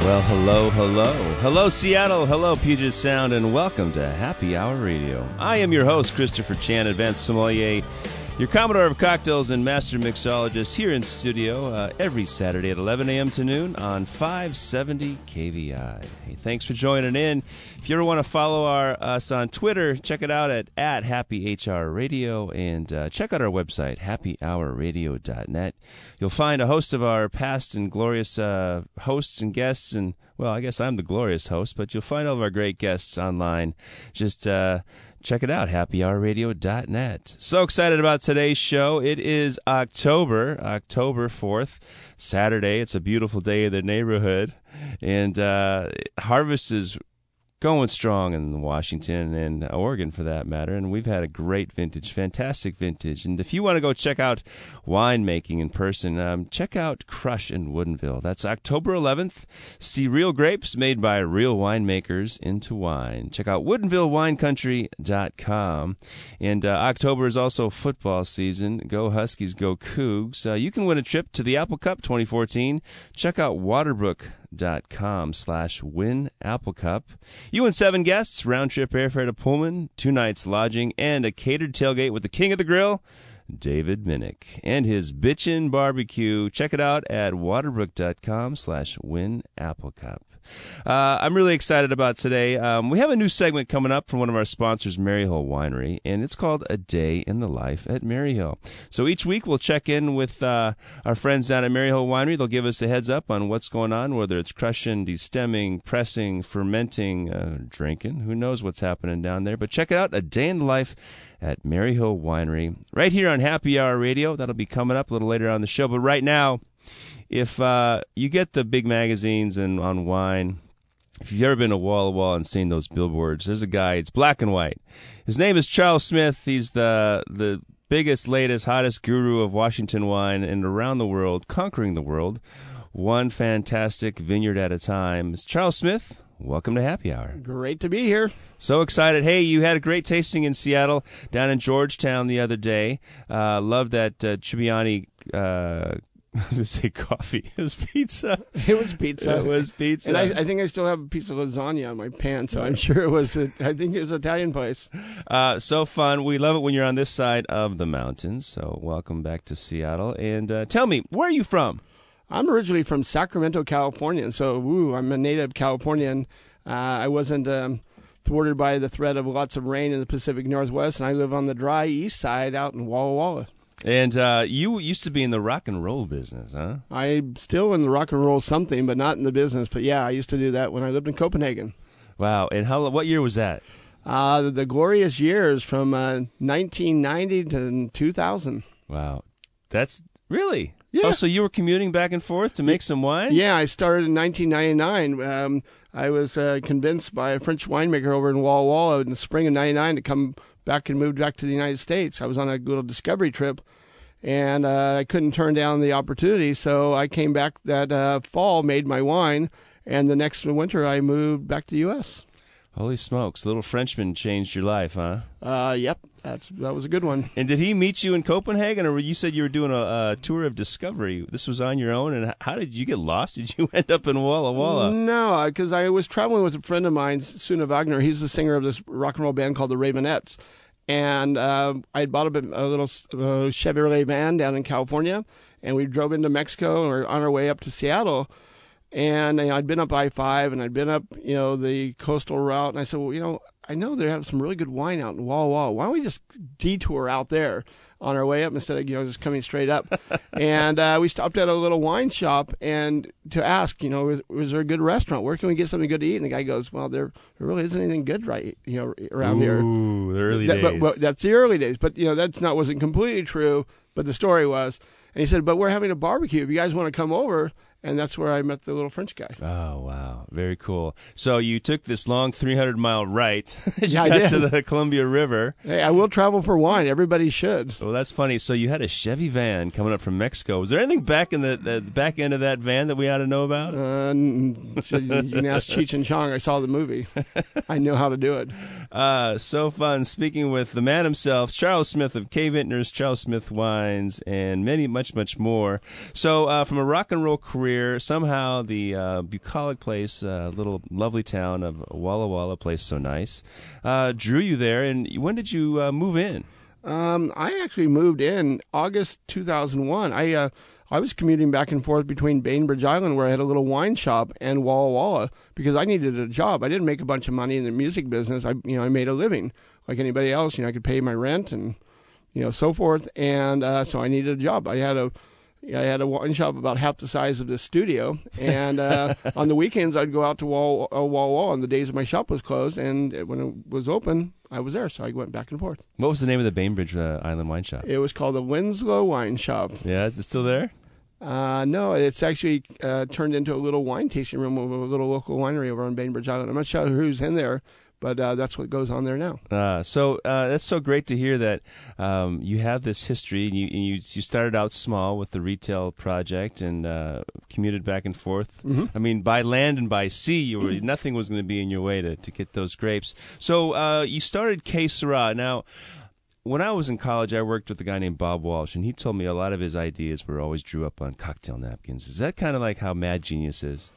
Well, hello, hello. Hello, Seattle. Hello, Puget Sound, and welcome to Happy Hour Radio. I am your host, Christopher Chan, Advanced Sommelier, your Commodore of Cocktails and Master Mixologist here in studio uh, every Saturday at 11 a.m. to noon on 570 KVI. Hey, thanks for joining in. If you ever want to follow our, us on Twitter, check it out at, at Radio and uh, check out our website, happyhourradio.net. You'll find a host of our past and glorious uh, hosts and guests and well, I guess I'm the glorious host, but you'll find all of our great guests online. Just uh, check it out, happyhourradio.net. So excited about today's show. It is October, October 4th, Saturday. It's a beautiful day in the neighborhood. And uh, harvest is going strong in Washington and Oregon for that matter. And we've had a great vintage, fantastic vintage. And if you want to go check out winemaking in person, um, check out Crush in Woodinville. That's October 11th. See real grapes made by real winemakers into wine. Check out WoodinvilleWineCountry.com. And uh, October is also football season. Go Huskies, go Cougs. Uh, you can win a trip to the Apple Cup 2014. Check out Waterbrook dot com slash win apple cup. You and seven guests round trip airfare to pullman two nights lodging and a catered tailgate with the king of the grill david minnick and his bitchin barbecue. Check it out at waterbrook.com slash win apple cup uh, I'm really excited about today. Um, we have a new segment coming up from one of our sponsors, Maryhill Winery, and it's called A Day in the Life at Maryhill. So each week we'll check in with uh, our friends down at Maryhill Winery. They'll give us a heads up on what's going on, whether it's crushing, destemming, pressing, fermenting, uh, drinking. Who knows what's happening down there? But check it out, A Day in the Life at Maryhill Winery, right here on Happy Hour Radio. That'll be coming up a little later on the show. But right now, if uh, you get the big magazines and on wine, if you've ever been to Walla Walla and seen those billboards, there's a guy. It's black and white. His name is Charles Smith. He's the the biggest, latest, hottest guru of Washington wine and around the world, conquering the world, one fantastic vineyard at a time. It's Charles Smith. Welcome to Happy Hour. Great to be here. So excited. Hey, you had a great tasting in Seattle, down in Georgetown the other day. Uh, love that uh, Tribbiani uh, I was going to say coffee. It was pizza. It was pizza. It was pizza. And I, I think I still have a piece of lasagna on my pants, so I'm sure it was. A, I think it was Italian place. Uh, so fun. We love it when you're on this side of the mountains. So welcome back to Seattle. And uh, tell me, where are you from? I'm originally from Sacramento, California. So, woo, I'm a native Californian. Uh, I wasn't um, thwarted by the threat of lots of rain in the Pacific Northwest, and I live on the dry east side out in Walla Walla. And uh, you used to be in the rock and roll business, huh? I'm still in the rock and roll something, but not in the business. But yeah, I used to do that when I lived in Copenhagen. Wow! And how? What year was that? Uh, the, the glorious years from uh, 1990 to 2000. Wow, that's really. Yeah. Oh, so you were commuting back and forth to make some wine? Yeah, I started in 1999. Um, I was uh, convinced by a French winemaker over in Walla Walla in the spring of '99 to come back and moved back to the United States. I was on a little discovery trip, and uh, I couldn't turn down the opportunity. So I came back that uh, fall, made my wine, and the next winter I moved back to the U.S. Holy smokes! Little Frenchman changed your life, huh? Uh, yep, that's that was a good one. And did he meet you in Copenhagen, or you said you were doing a, a tour of discovery? This was on your own, and how did you get lost? Did you end up in Walla Walla? No, because I was traveling with a friend of mine, Sune Wagner. He's the singer of this rock and roll band called the Raveonettes, and uh, I bought a, a little uh, Chevrolet van down in California, and we drove into Mexico, and we are on our way up to Seattle and you know, I'd been up I five and I'd been up, you know, the coastal route, and I said, well, you know, I know they have some really good wine out in Walla Walla. Why don't we just detour out there on our way up instead of you know just coming straight up? and uh, we stopped at a little wine shop and to ask, you know, was, was, there a good restaurant? Where can we get something good to eat? And the guy goes, well, there, really isn't anything good right, you know, around Ooh, here. Ooh, the early that, days. But, but that's the early days. But you know, that's not wasn't completely true. But the story was, and he said, but we're having a barbecue. If you guys want to come over and that's where I met the little French guy. Oh wow, very cool. So you took this long 300 mile right Yeah, I got did. to the Columbia River. Hey, I will travel for wine. Everybody should. Well, that's funny. So you had a Chevy van coming up from Mexico. Was there anything back in the, the back end of that van that we ought to know about? Uh, so you you can ask Cheech and Chong. I saw the movie. I know how to do it. Uh, so fun. Speaking with the man himself, Charles Smith of K Vintners, Charles Smith Wines, and many, much, much more. So, uh, from a rock and roll career, somehow the uh, bucolic place, uh, little lovely town of Walla Walla, place so nice, uh, drew you there. And when did you uh, move in? Um, I actually moved in August 2001. I uh, I was commuting back and forth between Bainbridge Island, where I had a little wine shop, and Walla Walla because I needed a job. I didn't make a bunch of money in the music business. I you know I made a living like anybody else. You know I could pay my rent and you know so forth, and uh, so I needed a job. I had a I had a wine shop about half the size of this studio, and uh, on the weekends I'd go out to Wall uh, Wall Wall on the days my shop was closed, and when it was open, I was there. So I went back and forth. What was the name of the Bainbridge uh, Island Wine Shop? It was called the Winslow Wine Shop. Yeah, is it still there? Uh, no, it's actually uh, turned into a little wine tasting room of a little local winery over on Bainbridge Island. I'm not sure who's in there, but uh, that's what goes on there now. Uh, so uh, that's so great to hear that um, you have this history. And you, and you you started out small with the retail project and uh, commuted back and forth. I mean, by land and by sea, you were, nothing was going to be in your way to, to get those grapes. So uh, you started K Syrah. Now, when I was in college, I worked with a guy named Bob Walsh, and he told me a lot of his ideas were always drew up on cocktail napkins. Is that kind of like how Mad Genius is?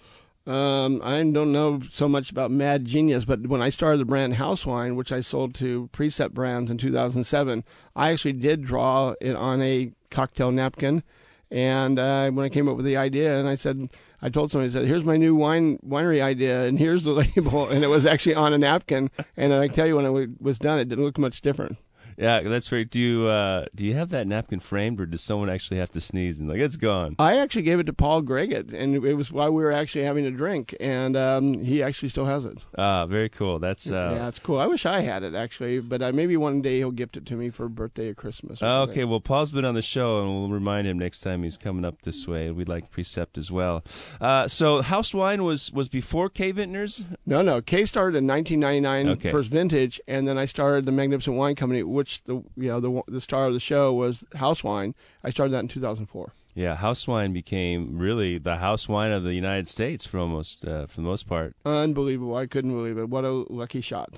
Um, I don't know so much about Mad Genius, but when I started the brand House Wine, which I sold to Precept Brands in 2007, I actually did draw it on a cocktail napkin. And uh, when I came up with the idea, and I said, I told somebody, I said, "Here's my new wine winery idea, and here's the label," and it was actually on a napkin. And I tell you, when it was done, it didn't look much different. Yeah, that's right. Do you uh, do you have that napkin framed, or does someone actually have to sneeze and like it's gone? I actually gave it to Paul Gregutt, and it was while we were actually having a drink, and um, he actually still has it. Ah, very cool. That's uh, yeah, it's cool. I wish I had it actually, but uh, maybe one day he'll gift it to me for birthday or Christmas. Or Oh, okay, well, Paul's been on the show, and we'll remind him next time he's coming up this way. We'd like Precept as well. Uh, so, House Wine was was before K Vintners. No, no. K started in 1999, Okay. first vintage, and then I started the Magnificent Wine Company, which the you know the the star of the show was House Wine. I started that in 2004. Yeah, House Wine became really the house wine of the United States for almost uh, for the most part. Unbelievable! I couldn't believe it. What a lucky shot.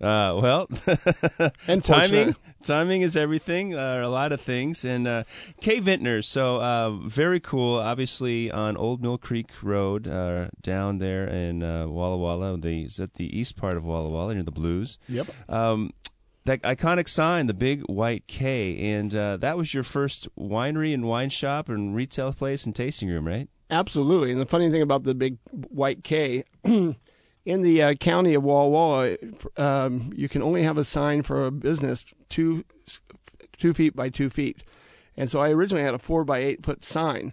Uh, well, And timing timing is everything uh, a lot of things and uh, k vintners so uh, very cool obviously on old mill creek road uh, down there in uh, walla walla the is that the east part of walla walla near the blues Yep. um, that iconic sign the big white k and uh, that was your first winery and wine shop and retail place and tasting room right Absolutely. And the funny thing about the big white K, in the uh, county of Walla Walla, um, you can only have a sign for a business two two feet by two feet. And so I originally had a four by eight foot sign.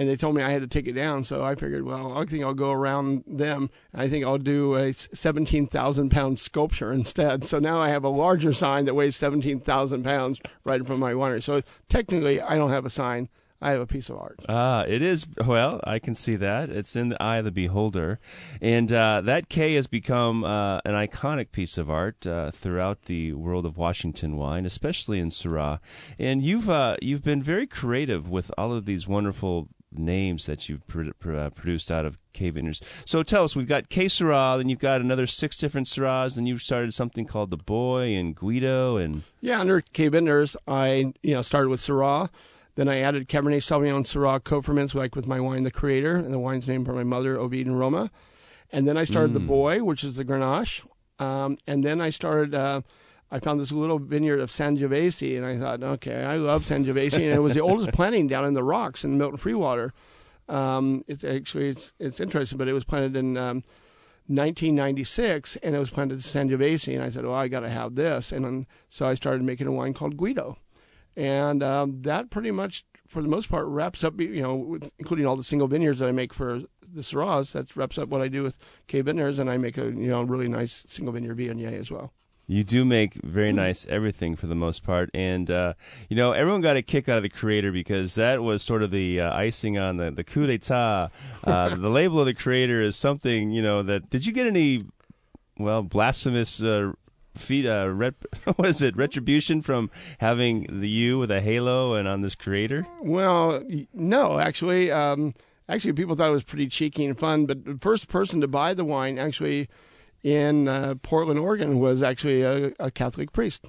And they told me I had to take it down, so I figured, well, I think I'll go around them. I think I'll do a seventeen thousand pound sculpture instead. So now I have a larger sign that weighs seventeen thousand pounds right in front of my winery. So technically, I don't have a sign; I have a piece of art. Ah, it is. Well, I can see that. It's in the eye of the beholder. And uh, that K has become uh, an iconic piece of art uh, throughout the world of Washington wine, especially in Syrah. And you've uh, you've been very creative with all of these wonderful names that you've pr- pr- uh, produced out of K Vintners. So tell us, we've got K Syrah, then you've got another six different Syrahs, then you've started something called the Boy and Guido, and Yeah, under K Vintners, I you know started with Syrah. Then I added Cabernet Sauvignon Syrah co-ferments, like with my wine, The Creator, and the wine's named for my mother, Ovid and Roma. And then I started the Boy, which is the Grenache. Um, and then I started. Uh, I found this little vineyard of Sangiovese, and I thought, okay, I love Sangiovese, and it was the oldest planting down in the rocks in Milton Freewater. Um, it's actually it's it's interesting, but it was planted in um, 1996, and it was planted in Sangiovese, and I said, well, I got to have this, and then, so I started making a wine called Guido, and um, that pretty much, for the most part, wraps up, you know, with, including all the single vineyards that I make for the Syrahs. That wraps up what I do with K Vintners, and I make a you know really nice single vineyard Viognier as well. You do make very nice everything for the most part, and uh, you know everyone got a kick out of the creator because that was sort of the uh, icing on the the coup d'état. Uh, the label of the creator is something you know that. Did you get any well blasphemous? Uh, uh rep, was it retribution from having the you with a halo and on this creator Well, no, actually, um, actually, people thought it was pretty cheeky and fun. But the first person to buy the wine, actually, in uh, Portland, Oregon, was actually a, a Catholic priest.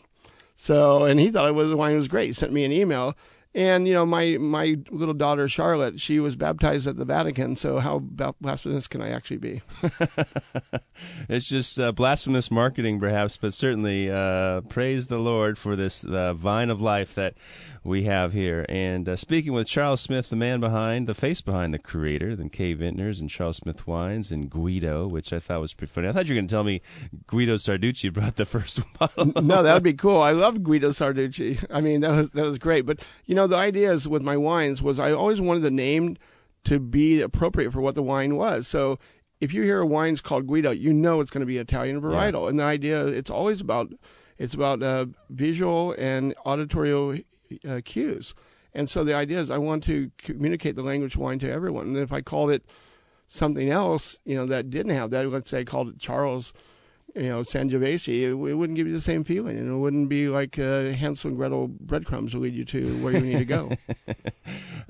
So, and he thought it was the wine was great. He sent me an email, and you know, my my little daughter Charlotte, she was baptized at the Vatican. So, how blasphemous can I actually be? it's just uh, blasphemous marketing, perhaps, but certainly uh, praise the Lord for this vine of life that we have here. And uh, speaking with Charles Smith, the man behind, the face behind the creator, then K Vintners and Charles Smith Wines and Guido, which I thought was pretty funny. I thought you were going to tell me Guido Sarducci brought the first bottle. no, that would be cool. I love Guido Sarducci. I mean, that was that was great. But you know, the idea is with my wines was I always wanted the name to be appropriate for what the wine was. So if you hear a wine's called Guido, you know it's going to be Italian varietal. And the idea it's always about it's about uh, visual and auditory uh, cues. And so the idea is I want to communicate the language wine to everyone. And if I called it something else, you know, that didn't have that, let's say I called it Charles you know, Sangiovese, it, it wouldn't give you the same feeling, and it wouldn't be like uh, Hansel and Gretel breadcrumbs to lead you to where you need to go.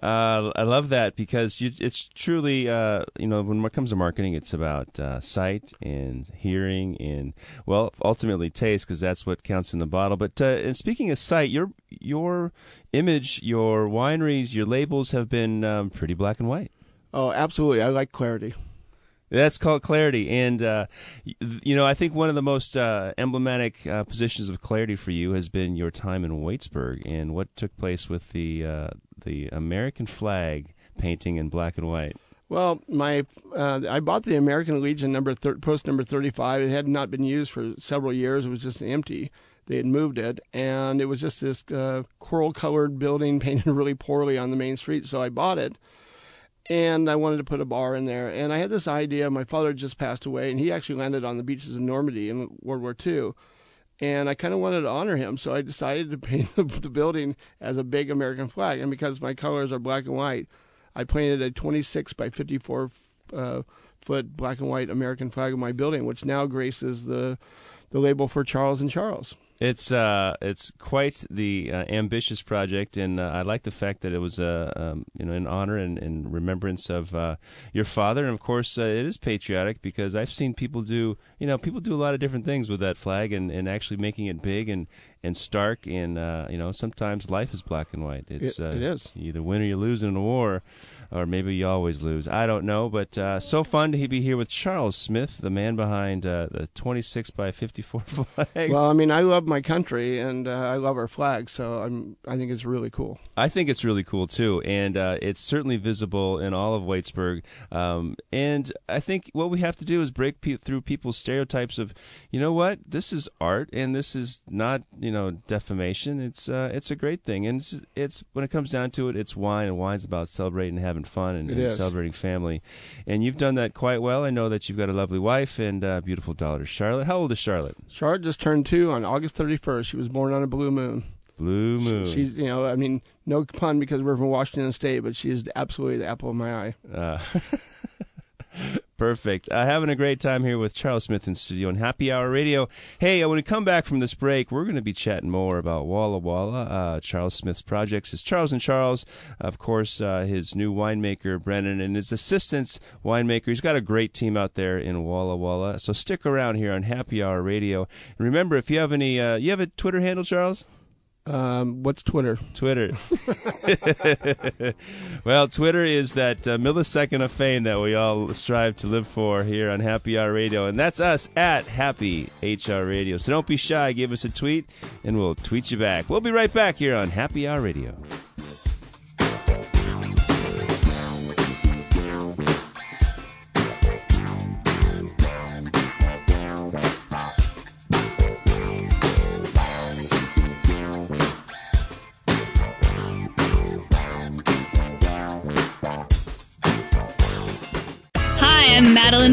uh, I love that because you, it's truly, uh, you know, when it comes to marketing, it's about uh, sight and hearing and, well, ultimately taste because that's what counts in the bottle. But uh, and speaking of sight, your your image, your wineries, your labels have been um, pretty black and white. Oh, absolutely! I like clarity. That's called clarity, and uh, you know I think one of the most uh, emblematic uh, positions of clarity for you has been your time in Waitsburg and what took place with the uh, the American flag painting in black and white. Well, my uh, I bought the American Legion number thir- post number thirty five. It had not been used for several years. It was just empty. They had moved it, and it was just this uh, coral colored building painted really poorly on the main street. So I bought it and I wanted to put a bar in there. And I had this idea. My father just passed away, and he actually landed on the beaches of Normandy in World War II. And I kind of wanted to honor him, so I decided to paint the, the building as a big American flag. And because my colors are black and white, I painted a 26 by 54 uh, foot black and white American flag of my building, which now graces the the label for Charles and Charles. It's uh, it's quite the uh, ambitious project, and uh, I like the fact that it was uh, um, you know in honor and, and remembrance of uh, your father, and of course uh, it is patriotic because I've seen people do you know people do a lot of different things with that flag, and, and actually making it big and, and stark, and uh, you know sometimes life is black and white. It's it, it is. you either win or you lose in a war or maybe you always lose. I don't know, but uh, so fun to be here with Charles Smith, the man behind uh, the 26 by 54 flag. Well, I mean, I love my country and uh, I love our flag, so I'm I think it's really cool. I think it's really cool too, and uh, it's certainly visible in all of Waitsburg. Um, and I think what we have to do is break pe- through people's stereotypes of, you know what, this is art and this is not you know defamation. It's uh, it's a great thing, and it's, it's when it comes down to it, it's wine, and wine's about celebrating and having fun and, and celebrating family. And you've done that quite well. I know that you've got a lovely wife and a beautiful daughter, Charlotte. How old is Charlotte? Charlotte just turned two on August 31st. She was born on a blue moon. Blue moon. She's, you know, I mean, no pun because we're from Washington State, but she is absolutely the apple of my eye. Uh, Perfect. Uh, having a great time here with Charles Smith in studio on Happy Hour Radio. Hey, uh, when we come back from this break, we're going to be chatting more about Walla Walla, uh, Charles Smith's projects. His Charles and Charles, of course, uh, his new winemaker, Brennan, and his assistants winemaker. He's got a great team out there in Walla Walla. So stick around here on Happy Hour Radio. And remember, if you have any, uh, you have a Twitter handle, Charles? Um, what's Twitter? Twitter. well, Twitter is that uh, millisecond of fame that we all strive to live for here on Happy Hour Radio, and that's us at Happy HR Radio. So don't be shy. Give us a tweet, and we'll tweet you back. We'll be right back here on Happy Hour Radio.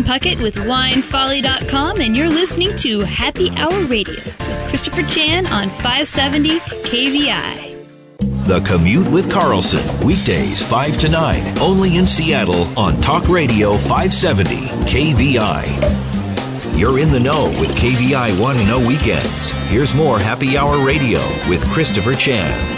Puckette with WineFolly.com, and you're listening to Happy Hour Radio with Christopher Chan on 570 KVI. The Commute with Carlson, weekdays 5 to 9, only in Seattle on Talk Radio 570 KVI. You're in the know with KVI Want to oh Know Weekends. Here's more Happy Hour Radio with Christopher Chan.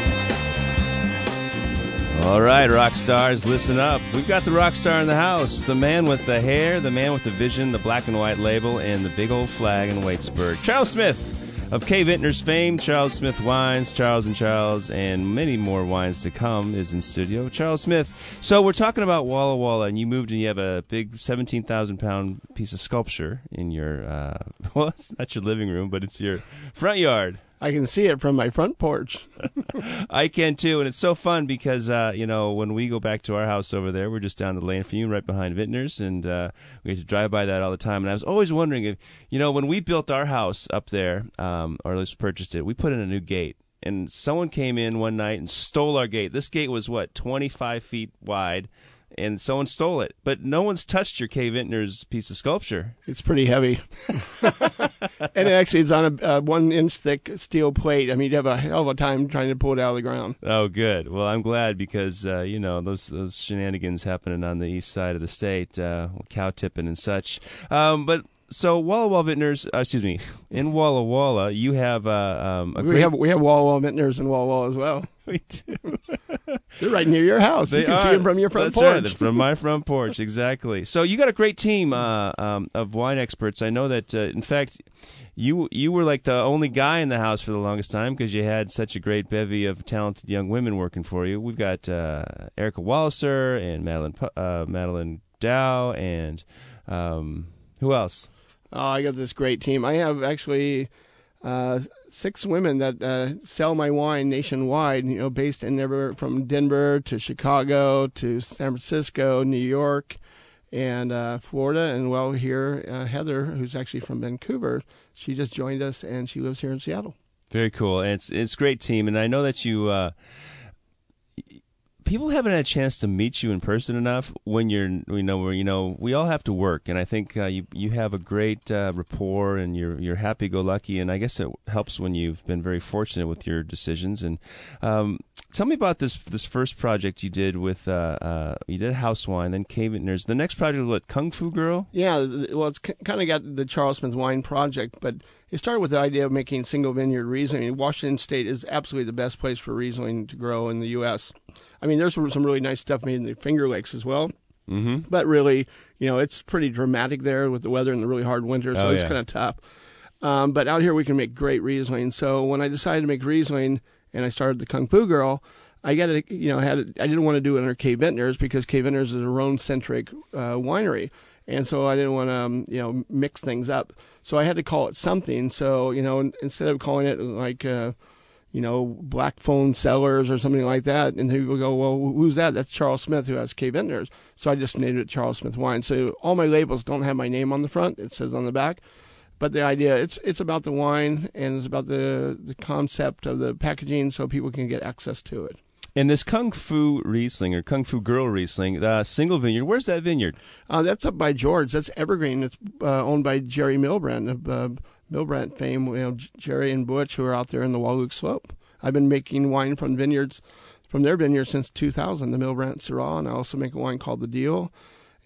All right, rock stars, listen up. We've got the rock star in the house, the man with the hair, the man with the vision, the black and white label, and the big old flag in Waitsburg. Charles Smith of K. Vintners fame, Charles Smith Wines, Charles and Charles, and many more wines to come is in studio. Charles Smith. So we're talking about Walla Walla, and you moved and you have a big 17,000 pound piece of sculpture in your, uh, well, it's not your living room, but it's your front yard. I can see it from my front porch. I can too, and it's so fun because uh, you know when we go back to our house over there, we're just down the lane from you, right behind Vintners, and uh, we get to drive by that all the time. And I was always wondering if you know when we built our house up there, um, or at least purchased it, we put in a new gate. And someone came in one night and stole our gate. This gate was what, 25 feet wide and someone stole it. But no one's touched your K. Vintner's piece of sculpture. It's pretty heavy, and actually, it's on a uh, one inch thick steel plate. I mean, you'd have a hell of a time trying to pull it out of the ground. Oh, good. Well, I'm glad because uh, you know those those shenanigans happening on the east side of the state, uh, cow tipping and such. Um, but so Walla Walla Vintners, uh, excuse me, in Walla Walla, you have uh, um, a we great. have we have Walla Walla Vintners in Walla Walla as well. We do. They're right near your house. They you can are. see them from your front That's porch. right, from my front porch, exactly. So you got a great team uh, um, of wine experts. I know that, uh, in fact, you you were like the only guy in the house for the longest time because you had such a great bevy of talented young women working for you. We've got uh, Erica Walliser and Madeline uh, Madeline Dow and um, who else? Oh, I got this great team. I have actually uh, six women that uh, sell my wine nationwide. You know, based in everywhere from Denver to Chicago to San Francisco, New York, and uh, Florida. And well, here uh, Heather, who's actually from Vancouver, she just joined us, and she lives here in Seattle. Very cool. And it's it's a great team, and I know that you. People haven't had a chance to meet you in person enough when you're you know where you know we all have to work and I think uh, you you have a great uh, rapport and you're you're happy go lucky and I guess it helps when you've been very fortunate with your decisions and um, tell me about this this first project you did with uh, uh, you did house wine then K. Vintners the next project was what Kung Fu Girl Yeah, well, it's kind of got the Charles Smith Wine Project, but it started with the idea of making single vineyard Riesling. Washington State is absolutely the best place for Riesling to grow in the U.S. I mean, there's some some really nice stuff made in the Finger Lakes as well. mm-hmm. But really, you know, it's pretty dramatic there with the weather and the really hard winter, so Oh, it's yeah. kind of tough. Um, but out here, we can make great Riesling. So when I decided to make Riesling and I started the Kung Fu Girl, I got to, you know, had I didn't want to do it under K Vintners because K Vintners is a Rhone centric uh, winery. And so I didn't want to, um, you know, mix things up. So I had to call it something. So, you know, instead of calling it like, uh, you know, Black Phone Sellers or something like that. And people go, well, who's that? That's Charles Smith who has K Vintners. So I just named it Charles Smith Wine. So all my labels don't have my name on the front. It says on the back. But the idea, it's it's about the wine and it's about the, the concept of the packaging so people can get access to it. and this Kung Fu Riesling or Kung Fu Girl Riesling uh, single vineyard where's that vineyard Uh, that's up by George. That's Evergreen. It's uh, owned by Jerry Milbrandt of uh, Milbrandt fame. You know, Jerry and Butch, who are out there in the Wahluke Slope. I've been making wine from vineyards, from their vineyards since 2000. The Milbrandt Syrah, and I also make a wine called the Deal,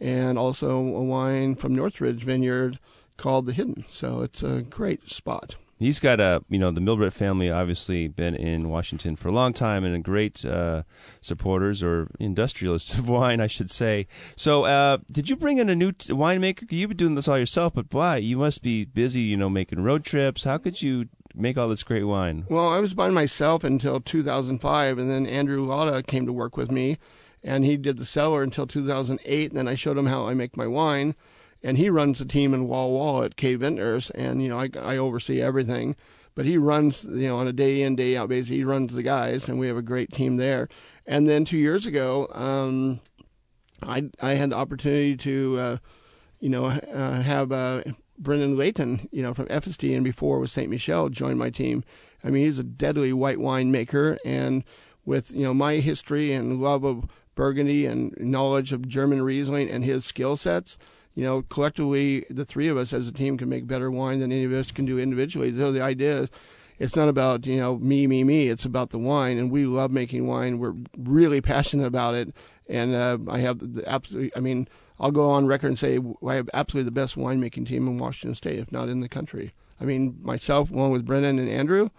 and also a wine from Northridge Vineyard called the Hidden. So it's a great spot. He's got a, you know, the Milbrandt family obviously been in Washington for a long time and great uh, supporters or industrialists of wine, I should say. So, uh, did you bring in a new t- winemaker? You've been doing this all yourself, but why? You must be busy, you know, making road trips. How could you make all this great wine? Well, I was by myself until 2005, and then Andrew Latta came to work with me, and he did the cellar until 2008. And then I showed him how I make my wine, and he runs the team in Wall Wall at K Vintners, and you know I, I oversee everything. But he runs, you know, on a day in day out basis. He runs the guys, and we have a great team there. And then two years ago, um, I I had the opportunity to, uh, you know, uh, have uh, Brennan Leighton, you know, from Efeste and before with Saint Michelle join my team. I mean, he's a deadly white wine maker, and with you know my history and love of Burgundy and knowledge of German Riesling and his skill sets, you know, collectively, the three of us as a team can make better wine than any of us can do individually. So the idea is, it's not about you know me, me, me. It's about the wine, and we love making wine. We're really passionate about it, and uh, I have the absolutely. I mean, I'll go on record and say I have absolutely the best winemaking team in Washington State, if not in the country. I mean, myself, along with Brennan and Andrew.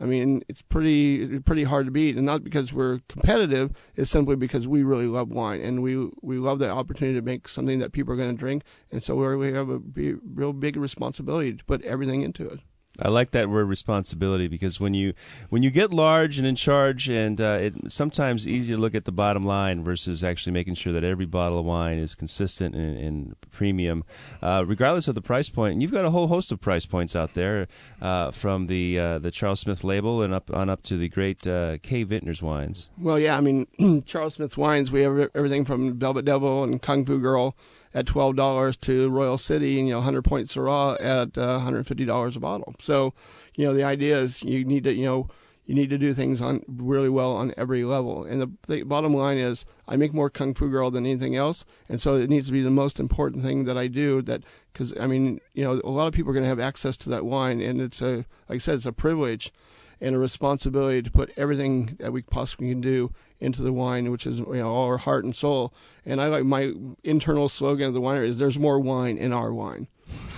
I mean, it's pretty pretty hard to beat, and not because we're competitive. It's simply because we really love wine, and we we love the opportunity to make something that people are going to drink, and so we have a real big responsibility to put everything into it. I like that word responsibility because when you when you get large and in charge, and uh, it's sometimes easy to look at the bottom line versus actually making sure that every bottle of wine is consistent and, and premium, uh, regardless of the price point. And you've got a whole host of price points out there, uh, from the uh, the Charles Smith label and up on up to the great uh, K Vintners wines. Well, yeah, I mean Charles Smith wines. We have everything from Velvet Devil and Kung Fu Girl at twelve dollars to Royal City, and you know, hundred point Syrah at uh, hundred fifty dollars a bottle. So, you know, the idea is you need to, you know, you need to do things on really well on every level. And the, the bottom line is, I make more Kung Fu Girl than anything else, and so it needs to be the most important thing that I do. That because I mean, you know, a lot of people are going to have access to that wine, and it's a, like I said, it's a privilege and a responsibility to put everything that we possibly can do into the wine, which is you know all our heart and soul. And I like my internal slogan of the winery is "There's more wine in our wine."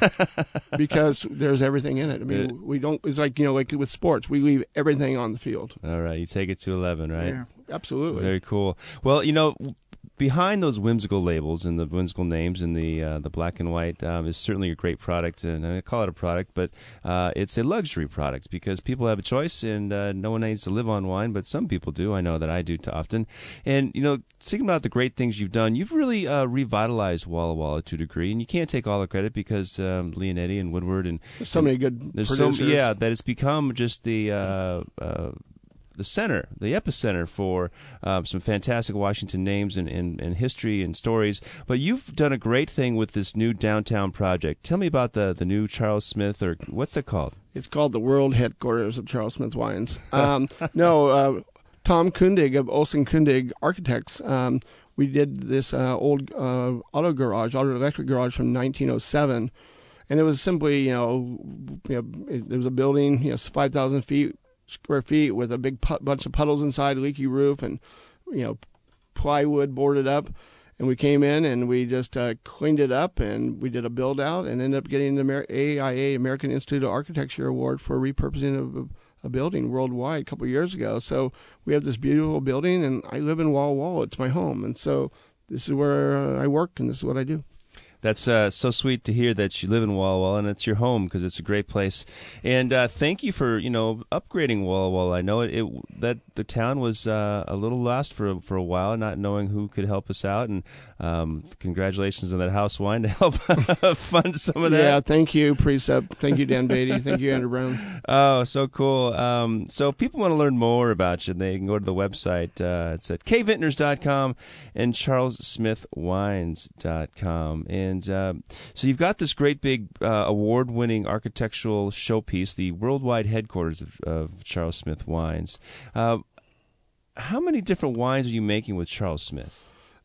because there's everything in it. I mean, we don't. It's like you know, like with sports, we leave everything on the field. All right, you take it to eleven, right? Yeah, absolutely. Very cool. Well, you know, behind those whimsical labels and the whimsical names and the uh, the black and white um, is certainly a great product, and I call it a product, but uh, it's a luxury product because people have a choice, and uh, no one needs to live on wine, but some people do. I know that I do too often. And you know, thinking about the great things you've done, you've really uh, revitalized Walla Walla to a degree, and you can't take all the credit because um, Leonetti and Woodward and there's so many good there's producers. so yeah that it's become just the uh, uh, the center, the epicenter for um, some fantastic Washington names and, and, and, history and stories. But you've done a great thing with this new downtown project. Tell me about the, the new Charles Smith, or what's it called? It's called the World Headquarters of Charles Smith Wines. Um, no, uh, Tom Kundig of Olson Kundig Architects. Um, we did this uh, old uh, auto garage, auto electric garage from 1907 and it was simply you know, you know it, it was a building you know 5000 feet square feet with a big pu- bunch of puddles inside, leaky roof, and you know plywood boarded up. And we came in and we just uh, cleaned it up and we did a build out and ended up getting the Amer- AIA American Institute of Architecture Award for repurposing of a building worldwide a couple years ago. So we have this beautiful building and I live in Wall Wall. It's my home. And so this is where I work and this is what I do that's uh, so sweet to hear that you live in Walla Walla and it's your home because it's a great place. And uh, thank you for you know upgrading Walla Walla. I know it, it that the town was uh, a little lost for for a while, not knowing who could help us out. And um, congratulations on that house wine to help fund some of that. Yeah, thank you, Precept. Thank you, Dan Beatty. Thank you, Andrew Browne. Oh, so cool. Um, so if people want to learn more about you, they can go to the website. Uh, it's at kvintners.com and charlesmithwines.com. And and uh, so you've got this great big uh, award winning architectural showpiece, the worldwide headquarters of, of Charles Smith Wines. Uh, how many different wines are you making with Charles Smith?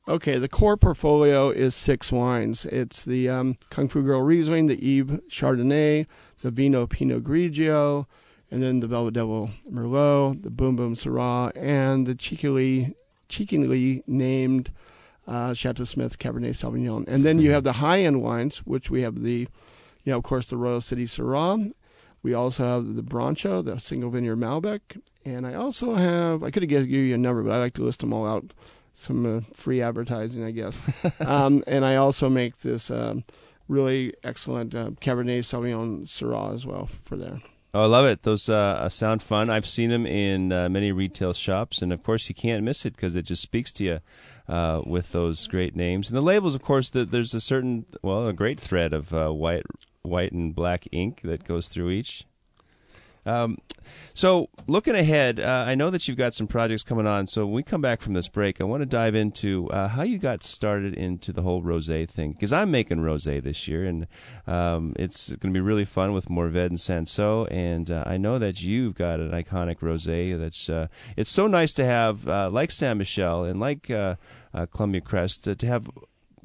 Okay, the core portfolio is six wines. It's the um, Kung Fu Girl Riesling, the Eve Chardonnay, the Vino Pinot Grigio, and then the Velvet Devil Merlot, the Boom Boom Syrah, and the cheekily, cheekily named uh, Chateau Smith Cabernet Sauvignon. And then you have the high end wines, which we have the, you know, of course, the Royal City Syrah. We also have the Broncho, the single vineyard Malbec. And I also have, I could have given you a number, but I like to list them all out. Some uh, free advertising, I guess. um, and I also make this um, really excellent uh, Cabernet Sauvignon Syrah as well for there. Oh, I love it. Those uh, sound fun. I've seen them in uh, many retail shops, and of course, you can't miss it because it just speaks to you uh, with those great names. And the labels, of course, the, there's a certain, well, a great thread of uh, white, white and black ink that goes through each. Um, so, looking ahead, uh, I know that you've got some projects coming on. So, when we come back from this break, I want to dive into uh, how you got started into the whole rosé thing. Because I'm making rosé this year, and um, it's going to be really fun with Mourvedre and Cinsault. And uh, I know that you've got an iconic rosé that's uh, it's so nice to have, uh, like Saint Michelle and like uh, Columbia Crest, to have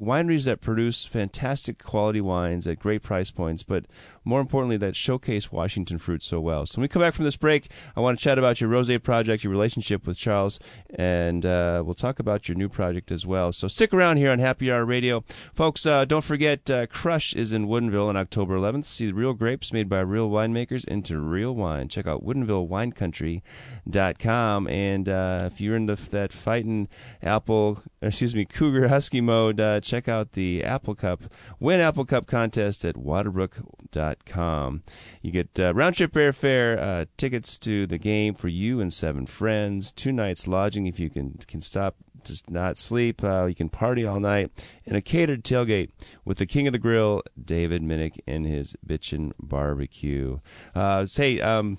wineries that produce fantastic quality wines at great price points, but more importantly, that showcase Washington fruit so well. So when we come back from this break, I want to chat about your rosé project, your relationship with Charles, and uh, we'll talk about your new project as well. So stick around here on Happy Hour Radio, folks. Uh, don't forget, uh, Crush is in Woodinville on October 11th. See the real grapes made by real winemakers into real wine. Check out WoodinvilleWineCountry.com. And uh, if you're into that fighting apple, excuse me, cougar husky mode, uh, check out the Apple Cup Win Apple Cup contest at Waterbrook.com. You get uh, round trip airfare, uh, tickets to the game for you and seven friends, two nights lodging if you can can stop just not sleep. Uh, you can party all night, and a catered tailgate with the king of the grill, David Minnick, and his bitchin' barbecue. Uh, say, um,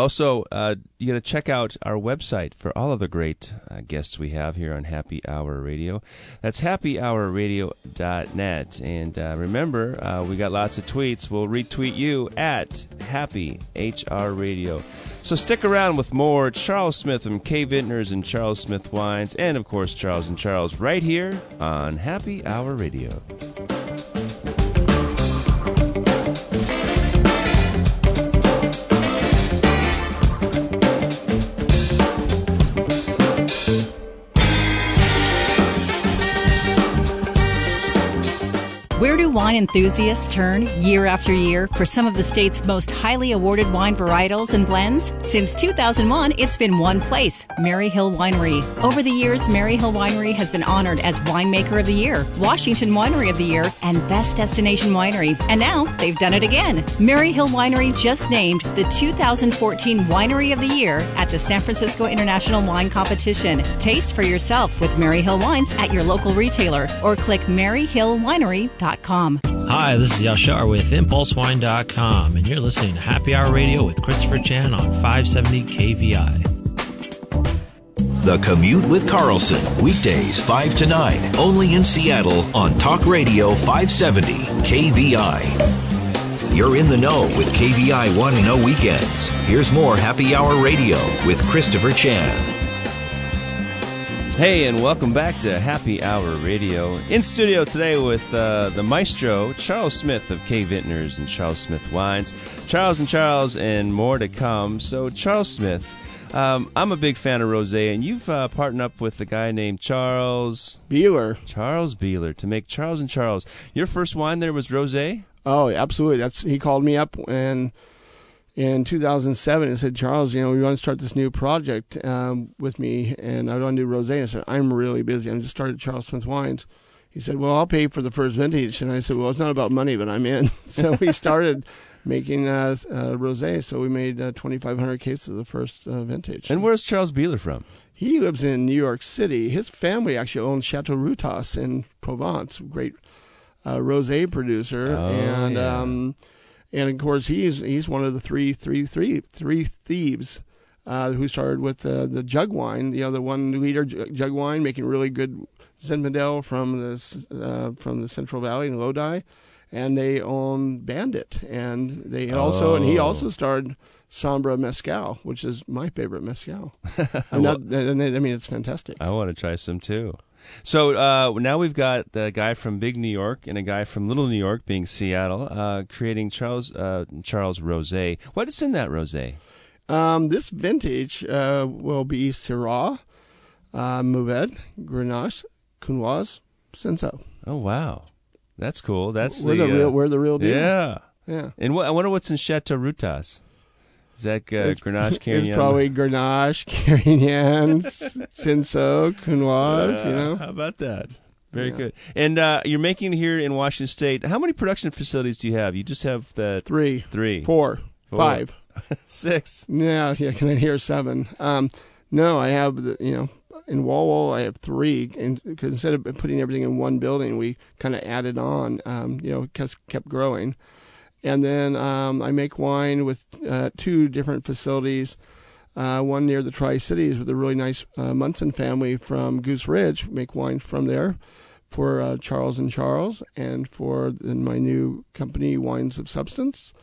also, uh, you got to check out our website for all of the great uh, guests we have here on Happy Hour Radio. That's happyhourradio.net. And uh, remember, uh, we got lots of tweets. We'll retweet you at Happy HR Radio. So stick around with more Charles Smith from K Vintners and Charles Smith Wines, and of course, Charles and Charles right here on Happy Hour Radio. Where do wine enthusiasts turn year after year for some of the state's most highly awarded wine varietals and blends? Since 2001, it's been one place, Maryhill Winery. Over the years, Maryhill Winery has been honored as Winemaker of the Year, Washington Winery of the Year, and Best Destination Winery. And now they've done it again. Maryhill Winery just named the 2014 Winery of the Year at the San Francisco International Wine Competition. Taste for yourself with Maryhill Wines at your local retailer or click maryhillwinery.com. Hi, this is Yashar with ImpulseWine.com, and you're listening to Happy Hour Radio with Christopher Chan on 570 KVI. The Commute with Carlson, weekdays 5 to 9, only in Seattle on Talk Radio 570 KVI. You're in the know with KVI Want to oh Know Weekends. Here's more Happy Hour Radio with Christopher Chan. Hey, and welcome back to Happy Hour Radio. In studio today with uh, the maestro, Charles Smith of K Vintners and Charles Smith Wines. Charles and Charles, and more to come. So, Charles Smith, um, I'm a big fan of rosé, and you've uh, partnered up with a guy named Charles Bieler. Charles Bieler to make Charles and Charles. Your first wine there was rosé. Oh, absolutely. That's he called me up and in 2007 and said, Charles, you know, we want to start this new project um, with me, and I want to do rosé. I said, I'm really busy. I'm just started Charles Smith Wines. He said, Well, I'll pay for the first vintage, and I said, Well, it's not about money, but I'm in. so we started making uh, uh, rosé. So we made uh, 2,500 cases of the first uh, vintage. And where's Charles Bieler from? He lives in New York City. His family actually owns Chateau Routas in Provence, great uh, rosé producer, Oh, and yeah. um, and of course he's he's one of the three three three three thieves uh, who started with uh, the jug wine. You know, the one liter jug wine, making really good Zinfandel from the uh, from the Central Valley in Lodi, and they own Bandit, and they also and he Oh. also started Sombra Mezcal, which is my favorite mezcal. I'm not, I mean, it's fantastic. I want to try some too. So uh, now we've got the guy from Big New York and a guy from Little New York, being Seattle, uh, creating Charles uh, Charles Rosé. What is in that rosé? Um, this vintage uh, will be Syrah, uh, Mourvèdre, Grenache, Counoise, Cinsault. Oh wow, that's cool. That's we're the, the, uh, real, we're the real deal. yeah. yeah. And what, I wonder what's in Chateau Routas. Is that uh, It's- Grenache Carignan? It's probably Grenache, Carignan, Cinsault, Counoise. You know, How about that? Very Yeah. good. And uh, you're making here in Washington State. How many production facilities do you have? You just have the three, three, four, Four. five. six. Yeah, yeah. Can I hear seven? Um, no, I have the you know in Walwall I have three, and because instead of putting everything in one building, we kind of added on. Um, you know, because kept growing, and then um, I make wine with uh, two different facilities. Uh, one near the Tri Cities with a really nice uh, Monson family from Goose Ridge. Make wine from there for uh, Charles and Charles, and for then my new company, Wines of Substance.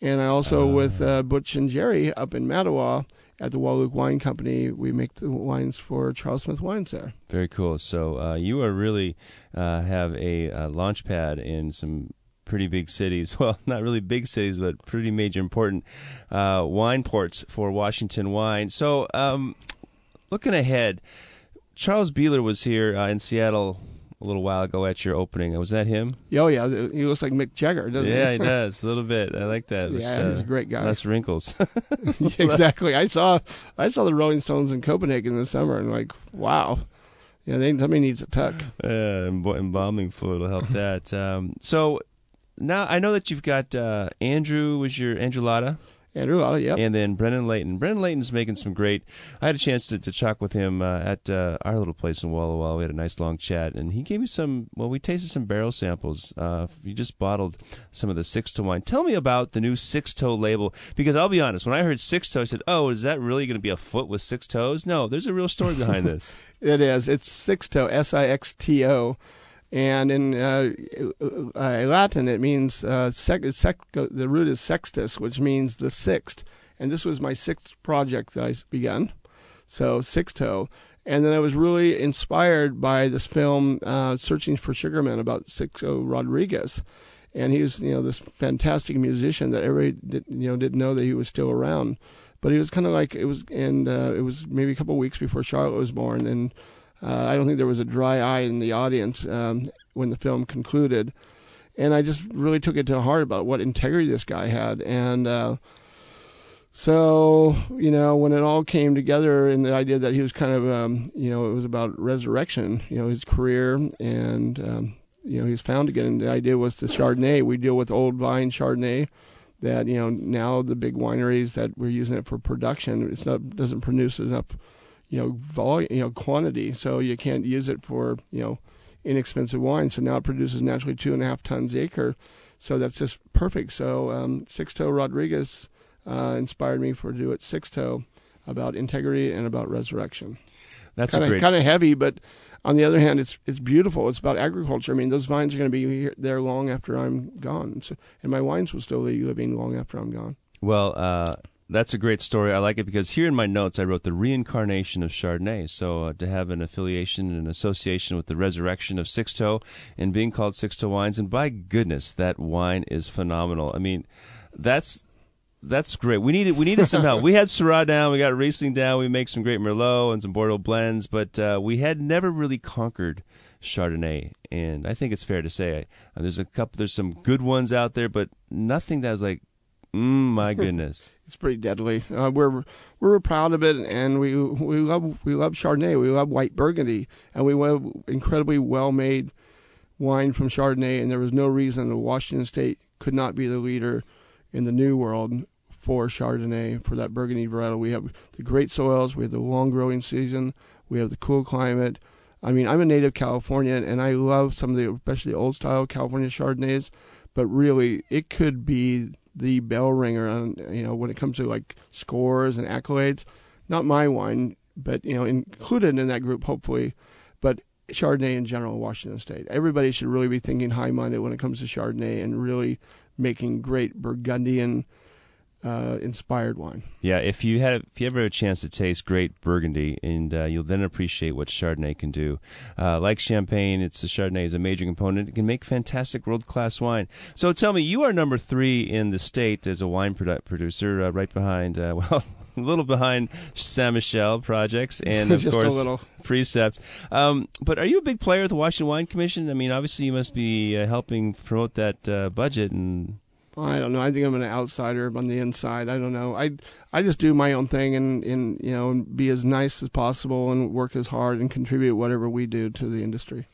And I also with uh, Butch and Jerry up in Mattawa at the Wahluke Wine Company. We make the wines for Charles Smith Wines there. Very cool. So uh, you are really uh, have a, a launch pad in some pretty big cities. Well, not really big cities, but pretty major, important uh, wine ports for Washington wine. So, um, looking ahead, Charles Bieler was here uh, in Seattle a little while ago at your opening. Was that him? Oh yeah, he looks like Mick Jagger, doesn't yeah, he? he does a little bit. I like that. yeah, he's a great guy. Less wrinkles. exactly. I saw I saw the Rolling Stones in Copenhagen this summer, and like, wow. Yeah, they, somebody needs a tuck. Yeah, embalming fluid will help that. Um, so now I know that you've got uh, Andrew was your Andrew Latta. Andrew Latta, yep. And then Brennan Leighton. Brennan Leighton's making some great. I had a chance to, to talk with him uh, at uh, our little place in Walla Walla. We had a nice long chat, and he gave me some. Well, we tasted some barrel samples. Uh, you just bottled some of the six toe wine. Tell me about the new six toe label because I'll be honest. When I heard six toe, I said, "Oh, is that really going to be a foot with six toes?" No, there's a real story behind this. it is. It's six toe. S I X T O and in uh, uh, Latin it means uh, sec- sec- the root is sextus, which means the sixth. And this was my sixth project that I began, so sixto. And then I was really inspired by this film, uh, Searching for Sugar Man, about Sixto Rodriguez, and he was you know this fantastic musician that everybody did, you know didn't know that he was still around. But he was kind of like it was, and uh, it was maybe a couple of weeks before Charlotte was born, and uh, I don't think there was a dry eye in the audience um, when the film concluded, and I just really took it to heart about what integrity this guy had, and uh, so you know when it all came together, and the idea that he was kind of um, you know it was about resurrection, you know his career, and um, you know he was found again. And the idea was the Chardonnay. We deal with old vine Chardonnay that you know now the big wineries that we're using it for production, it's not doesn't produce enough you know, volume, you know, quantity. So you can't use it for, you know, inexpensive wine. So now it produces naturally two and a half tons acre. So that's just perfect. So um, Sixto Rodriguez uh, inspired me for do it Sixto about integrity and about resurrection. That's kind of kind of heavy, but on the other hand, it's it's beautiful. It's about agriculture. I mean, those vines are going to be here, there long after I'm gone, so, and my wines will still be living long after I'm gone. Well, uh, that's a great story. I like it because here in my notes I wrote the reincarnation of Chardonnay. So uh, to have an affiliation and an association with the resurrection of Sixto and being called Sixto wines, and by goodness, that wine is phenomenal. I mean, that's that's great. We needed we needed some help. we had Syrah down, we got Riesling down, we make some great Merlot and some Bordeaux blends, but uh, we had never really conquered Chardonnay. And I think it's fair to say uh, there's a couple, there's some good ones out there, but nothing that was like Mm, my goodness, it's pretty deadly. Uh, we're we're proud of it, and we we love we love Chardonnay. We love white Burgundy, and we want incredibly well made wine from Chardonnay. And there was no reason that Washington State could not be the leader in the New World for Chardonnay for that Burgundy varietal. We have the great soils, we have the long growing season, we have the cool climate. I mean, I'm a native Californian, and I love some of the especially old style California Chardonnays, but really it could be the bell ringer on you know when it comes to like scores and accolades. Not my wine, but you know included in that group hopefully. But Chardonnay in general, Washington State. Everybody should really be thinking high minded when it comes to Chardonnay and really making great Burgundian uh, inspired wine. Yeah, if you had if you ever have a chance to taste great Burgundy, and uh, you'll then appreciate what Chardonnay can do. Uh, like Champagne, it's the Chardonnay is a major component. It can make fantastic world class wine. So tell me, you are number three in the state as a wine produ- producer, uh, right behind uh, well. A little behind Saint Michelle projects and of course Precept. Um, but are you a big player at the Washington Wine Commission? I mean, obviously you must be uh, helping promote that budget and I don't know. I think I'm an outsider on the inside. I don't know. I I just do my own thing and, and you know be as nice as possible and work as hard and contribute whatever we do to the industry.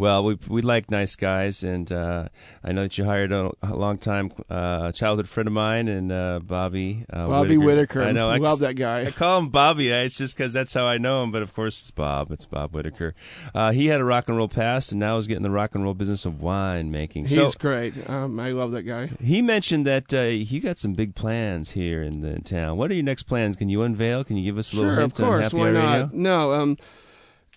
Well, we we like nice guys, and uh, I know that you hired a, a long time uh, childhood friend of mine, and uh, Bobby. Uh, Bobby Whitaker. Whitaker. I know. I love that guy. I call him Bobby. It's just because that's how I know him. But of course, it's Bob. It's Bob Whitaker. Uh, he had a rock and roll past, and now he's getting the rock and roll business of wine making. He's so, great. Um, I love that guy. He mentioned that uh, you got some big plans here in the town. What are your next plans? Can you unveil? Can you give us a sure, little hint of course. on Happy Why Hour not? Radio? No. Um,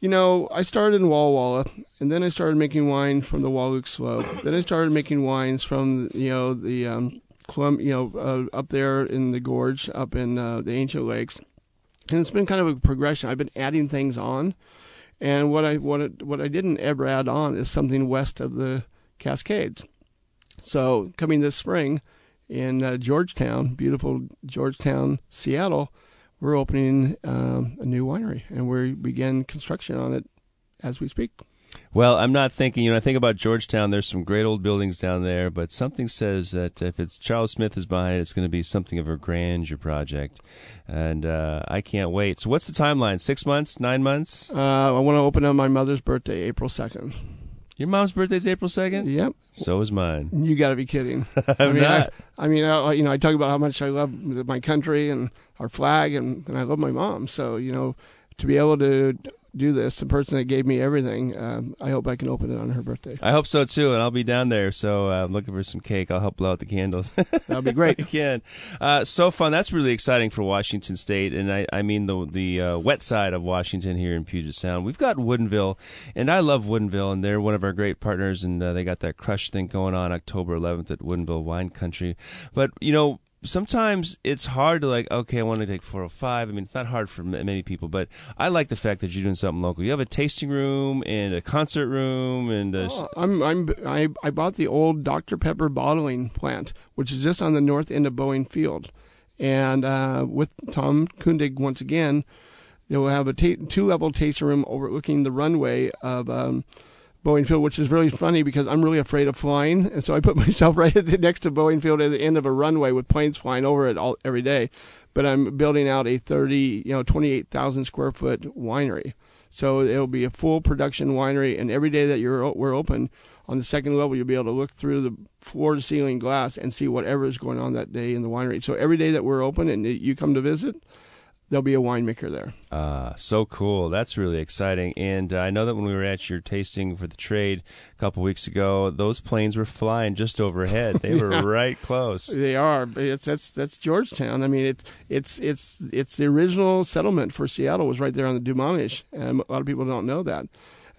you know, I started in Walla Walla, and then I started making wine from the Wahluke Slope. then I started making wines from you know the um, Colum- you know uh, up there in the gorge, up in uh, the Ancient Lakes, and it's been kind of a progression. I've been adding things on, and what I what it, what I didn't ever add on is something west of the Cascades. So coming this spring in uh, Georgetown, beautiful Georgetown, Seattle, we're opening um, a new winery, and we begin construction on it as we speak. Well, I'm not thinking, you know, I think about Georgetown, there's some great old buildings down there, but something says that if it's Charles Smith is behind it, it's going to be something of a grandeur project. And uh, I can't wait. So, what's the timeline? Six months? Nine months? Uh, I want to open on my mother's birthday, April 2nd. Your mom's birthday is April 2nd? Yep. So is mine. You got to be kidding. I'm I mean, not. I, I mean, I, you know, I talk about how much I love my country and our flag, and, and I love my mom. So, you know, to be able to do this, the person that gave me everything, um, I hope I can open it on her birthday. I hope so too, and I'll be down there. So uh, I'm looking for some cake. I'll help blow out the candles. That'll be great. Can. Uh, so fun. That's really exciting for Washington State, and I, I mean the the uh, wet side of Washington here in Puget Sound. We've got Woodinville, and I love Woodinville, and they're one of our great partners, and uh, they got that crush thing going on October 11th at Woodinville Wine Country. But you know sometimes it's hard to like okay i want to take 405 i mean it's not hard for many people but i like the fact that you're doing something local you have a tasting room and a concert room and a, Oh, I'm I'm I, I bought the old Dr Pepper bottling plant, which is just on the north end of Boeing Field, and uh, with Tom Kundig once again, they will have a ta- two level tasting room overlooking the runway of. Um, Boeing Field, which is really funny because I'm really afraid of flying, and so I put myself right the, next to Boeing Field at the end of a runway with planes flying over it all every day. But I'm building out a 30, you know, 28,000 square foot winery, so it'll be a full production winery. And every day that you're we're open on the second level, you'll be able to look through the floor to ceiling glass and see whatever is going on that day in the winery. So every day that we're open and you come to visit, there'll be a winemaker there. Ah, so cool. That's really exciting. And uh, I know that when we were at your tasting for the trade a couple weeks ago, those planes were flying just overhead. They were right close. They are. but It's that's that's Georgetown. I mean, it's it's it's it's the original settlement for Seattle was right there on the Duwamish, and a lot of people don't know that.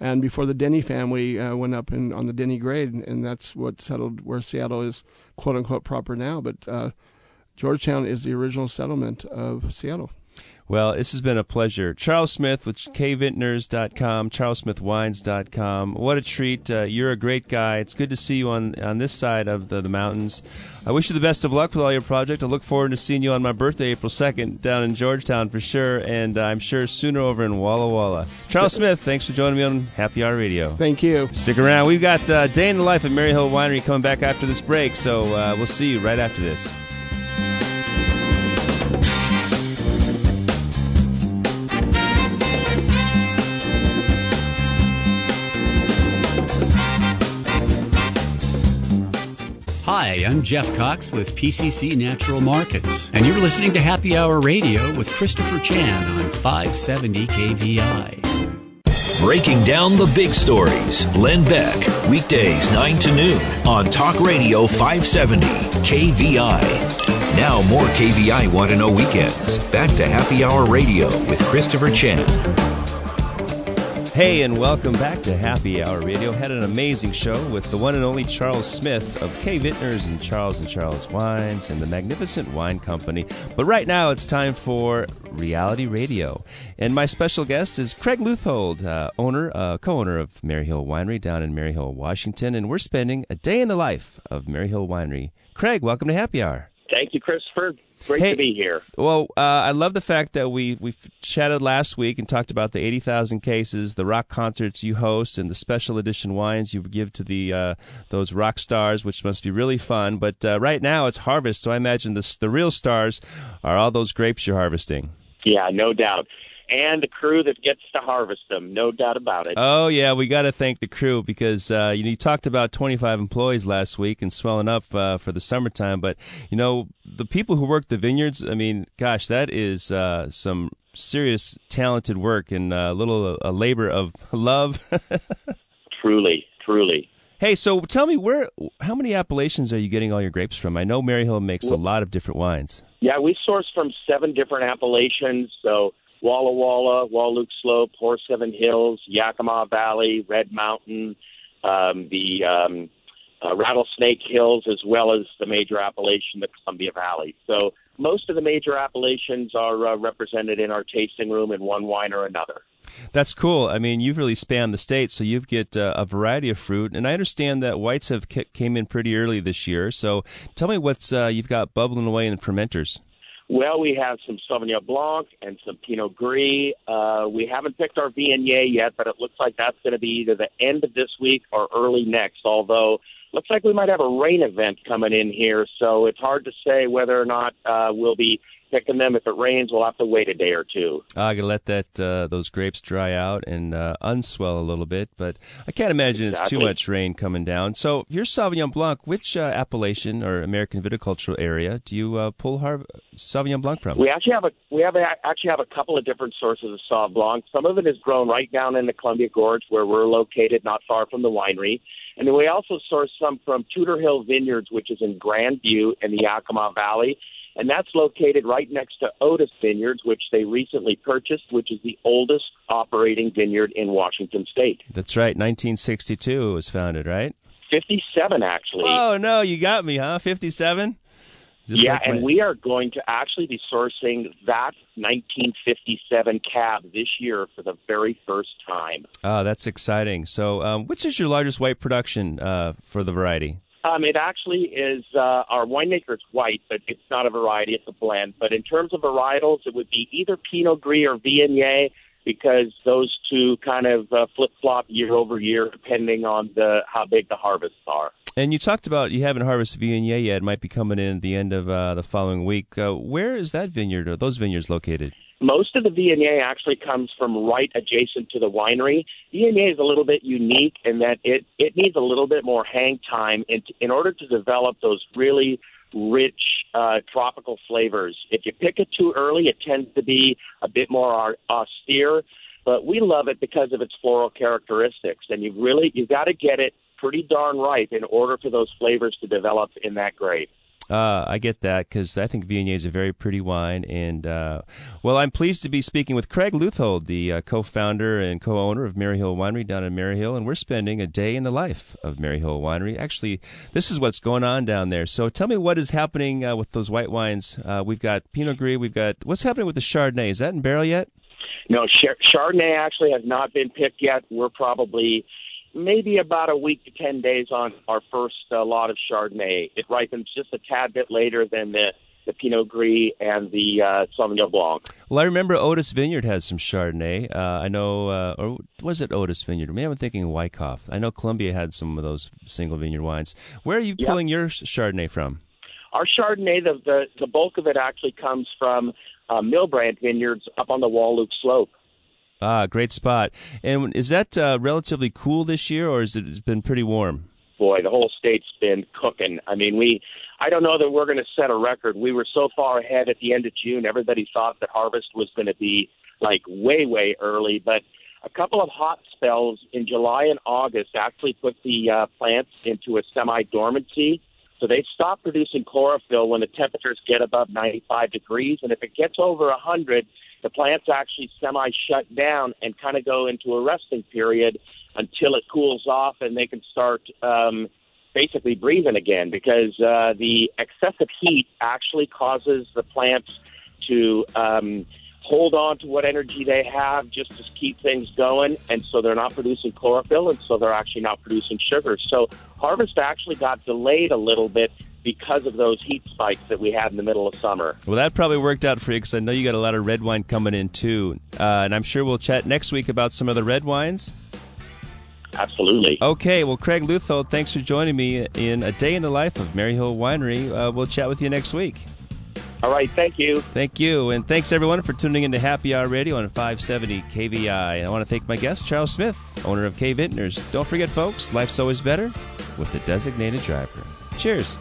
And before the Denny family uh, went up in, on the Denny grade, and that's what settled where Seattle is quote unquote proper now. But uh, Georgetown is the original settlement of Seattle. Well, this has been a pleasure. Charles Smith with kvintners.com, charlessmithwines.com. What a treat. Uh, you're a great guy. It's good to see you on, on this side of the, the mountains. I wish you the best of luck with all your project. I look forward to seeing you on my birthday, April 2nd, down in Georgetown for sure, and I'm sure sooner over in Walla Walla. Charles Smith, thanks for joining me on Happy Hour Radio. Thank you. Stick around. We've got uh, Day in the Life at Maryhill Winery coming back after this break, so uh, we'll see you right after this. Jeff Cox with PCC Natural Markets, and you're listening to Happy Hour Radio with Christopher Chan on 570 KVI. Breaking down the big stories. Len Beck, weekdays 9 to noon on Talk Radio 570 KVI. Now, more KVI Want to Know Weekends. Back to Happy Hour Radio with Christopher Chan. Hey, and welcome back to Happy Hour Radio. Had an amazing show with the one and only Charles Smith of K Vintners and Charles and Charles Wines and the Magnificent Wine Company. But right now, it's time for Reality Radio, and my special guest is Craig Leuthold, uh, owner, uh, co-owner of Maryhill Winery down in Maryhill, Washington, and we're spending a day in the life of Maryhill Winery. Craig, welcome to Happy Hour. Thank you, Christopher. Great Hey. to be here. Well, uh, I love the fact that we we chatted last week and talked about the eighty thousand cases, the rock concerts you host, and the special edition wines you give to the uh, those rock stars, which must be really fun. But uh, right now it's harvest, so I imagine the the real stars are all those grapes you're harvesting. Yeah, no doubt. And the crew that gets to harvest them, no doubt about it. Oh yeah, we got to thank the crew because uh, you, know, you talked about 25 employees last week and swelling up uh, for the summertime. But you know the people who work the vineyards. I mean, gosh, that is uh, some serious talented work and a little a labor of love. truly, truly. hey, so tell me where, how many appellations are you getting all your grapes from? I know Maryhill makes a lot of different wines. Yeah, we source from seven different appellations. So Walla Walla, Wahluke Slope, Horse Heaven Hills, Yakima Valley, Red Mountain, um, the um, uh, Rattlesnake Hills, as well as the major appellation, the Columbia Valley. So most of the major appellations are uh, represented in our tasting room in one wine or another. That's cool. I mean, you've really spanned the state, so you get uh, a variety of fruit. And I understand that whites have came in pretty early this year. So tell me what's uh, you've got bubbling away in the fermenters. Well, we have some Sauvignon Blanc and some Pinot Gris. Uh, we haven't picked our Viognier yet, but it looks like that's going to be either the end of this week or early next. Although looks like we might have a rain event coming in here, so it's hard to say whether or not uh, we'll be picking them. If it rains, we'll have to wait a day or two. I gotta let that uh, those grapes dry out and uh, unswell a little bit, but I can't imagine exactly. it's too much rain coming down. So, your Sauvignon Blanc, which uh, appellation or American viticultural area do you uh, pull Har- Sauvignon Blanc from? We actually have a we have a, actually have a couple of different sources of Sauvignon Blanc. Some of it is grown right down in the Columbia Gorge, where we're located, not far from the winery. And then we also source some from Tudor Hill Vineyards, which is in Grandview in the Yakima Valley and that's located right next to Otis Vineyards, which they recently purchased, which is the oldest operating vineyard in Washington State. That's right, 1962 it was founded, right? 57, actually. Oh no, you got me, huh? 57. Yeah, like and we are going to actually be sourcing that 1957 cab this year for the very first time. Oh, that's exciting. So, um, which is your largest white production uh, for the variety? Um, it actually is uh, our winemaker's white, but it's not a variety; it's a blend. But in terms of varietals, it would be either Pinot Gris or Viognier because those two kind of uh, flip flop year over year depending on the how big the harvests are. And you talked about you haven't harvested Viognier yet; it might be coming in at the end of uh, the following week. Uh, where is that vineyard or those vineyards located? Most of the Viognier actually comes from right adjacent to the winery. Viognier is a little bit unique in that it, it needs a little bit more hang time in, in order to develop those really rich uh, tropical flavors. If you pick it too early, it tends to be a bit more austere, but we love it because of its floral characteristics. And you really you've got to get it pretty darn ripe in order for those flavors to develop in that grape. Uh, I get that because I think Viognier is a very pretty wine. And, uh, well, I'm pleased to be speaking with Craig Leuthold, the uh, co founder and co owner of Maryhill Winery down in Maryhill. And we're spending a day in the life of Maryhill Winery. Actually, this is what's going on down there. So tell me what is happening uh, with those white wines. Uh, we've got Pinot Gris, we've got what's happening with the Chardonnay? Is that in barrel yet? No, Chardonnay actually has not been picked yet. We're probably maybe about a week to 10 days on our first uh, lot of Chardonnay. It ripens just a tad bit later than the, the Pinot Gris and the uh, Sauvignon Blanc. Well, I remember Otis Vineyard has some Chardonnay. Uh, I know, uh, or was it Otis Vineyard? Maybe I'm thinking Wyckoff. I know Columbia had some of those single vineyard wines. Where are you yep. pulling your Chardonnay from? Our Chardonnay, the, the, the bulk of it actually comes from uh, Milbrandt Vineyards up on the Wahluke Slope. Ah, great spot. And is that uh, relatively cool this year, or has it been pretty warm? Boy, the whole state's been cooking. I mean, we. I don't know that we're going to set a record. We were so far ahead at the end of June. Everybody thought that harvest was going to be like way, way early, but a couple of hot spells in July and August actually put the uh, plants into a semi-dormancy. So they stop producing chlorophyll when the temperatures get above 95 degrees, and if it gets over 100, the plants actually semi shut down and kind of go into a resting period until it cools off and they can start um, basically breathing again because uh, the excessive heat actually causes the plants to um, hold on to what energy they have just to keep things going and so they're not producing chlorophyll and so they're actually not producing sugar so harvest actually got delayed a little bit because of those heat spikes that we had in the middle of summer. Well, that probably worked out for you because I know you got a lot of red wine coming in too. Uh, and I'm sure we'll chat next week about some of the red wines. Absolutely. Okay, well, Craig Leuthold, thanks for joining me in a day in the life of Maryhill Winery. Uh, we'll chat with you next week. All right, thank you. Thank you. And thanks everyone for tuning into Happy Hour Radio on 570 KVI. And I want to thank my guest, Charles Smith, owner of K Vintners. Don't forget, folks, life's always better with a designated driver. Cheers.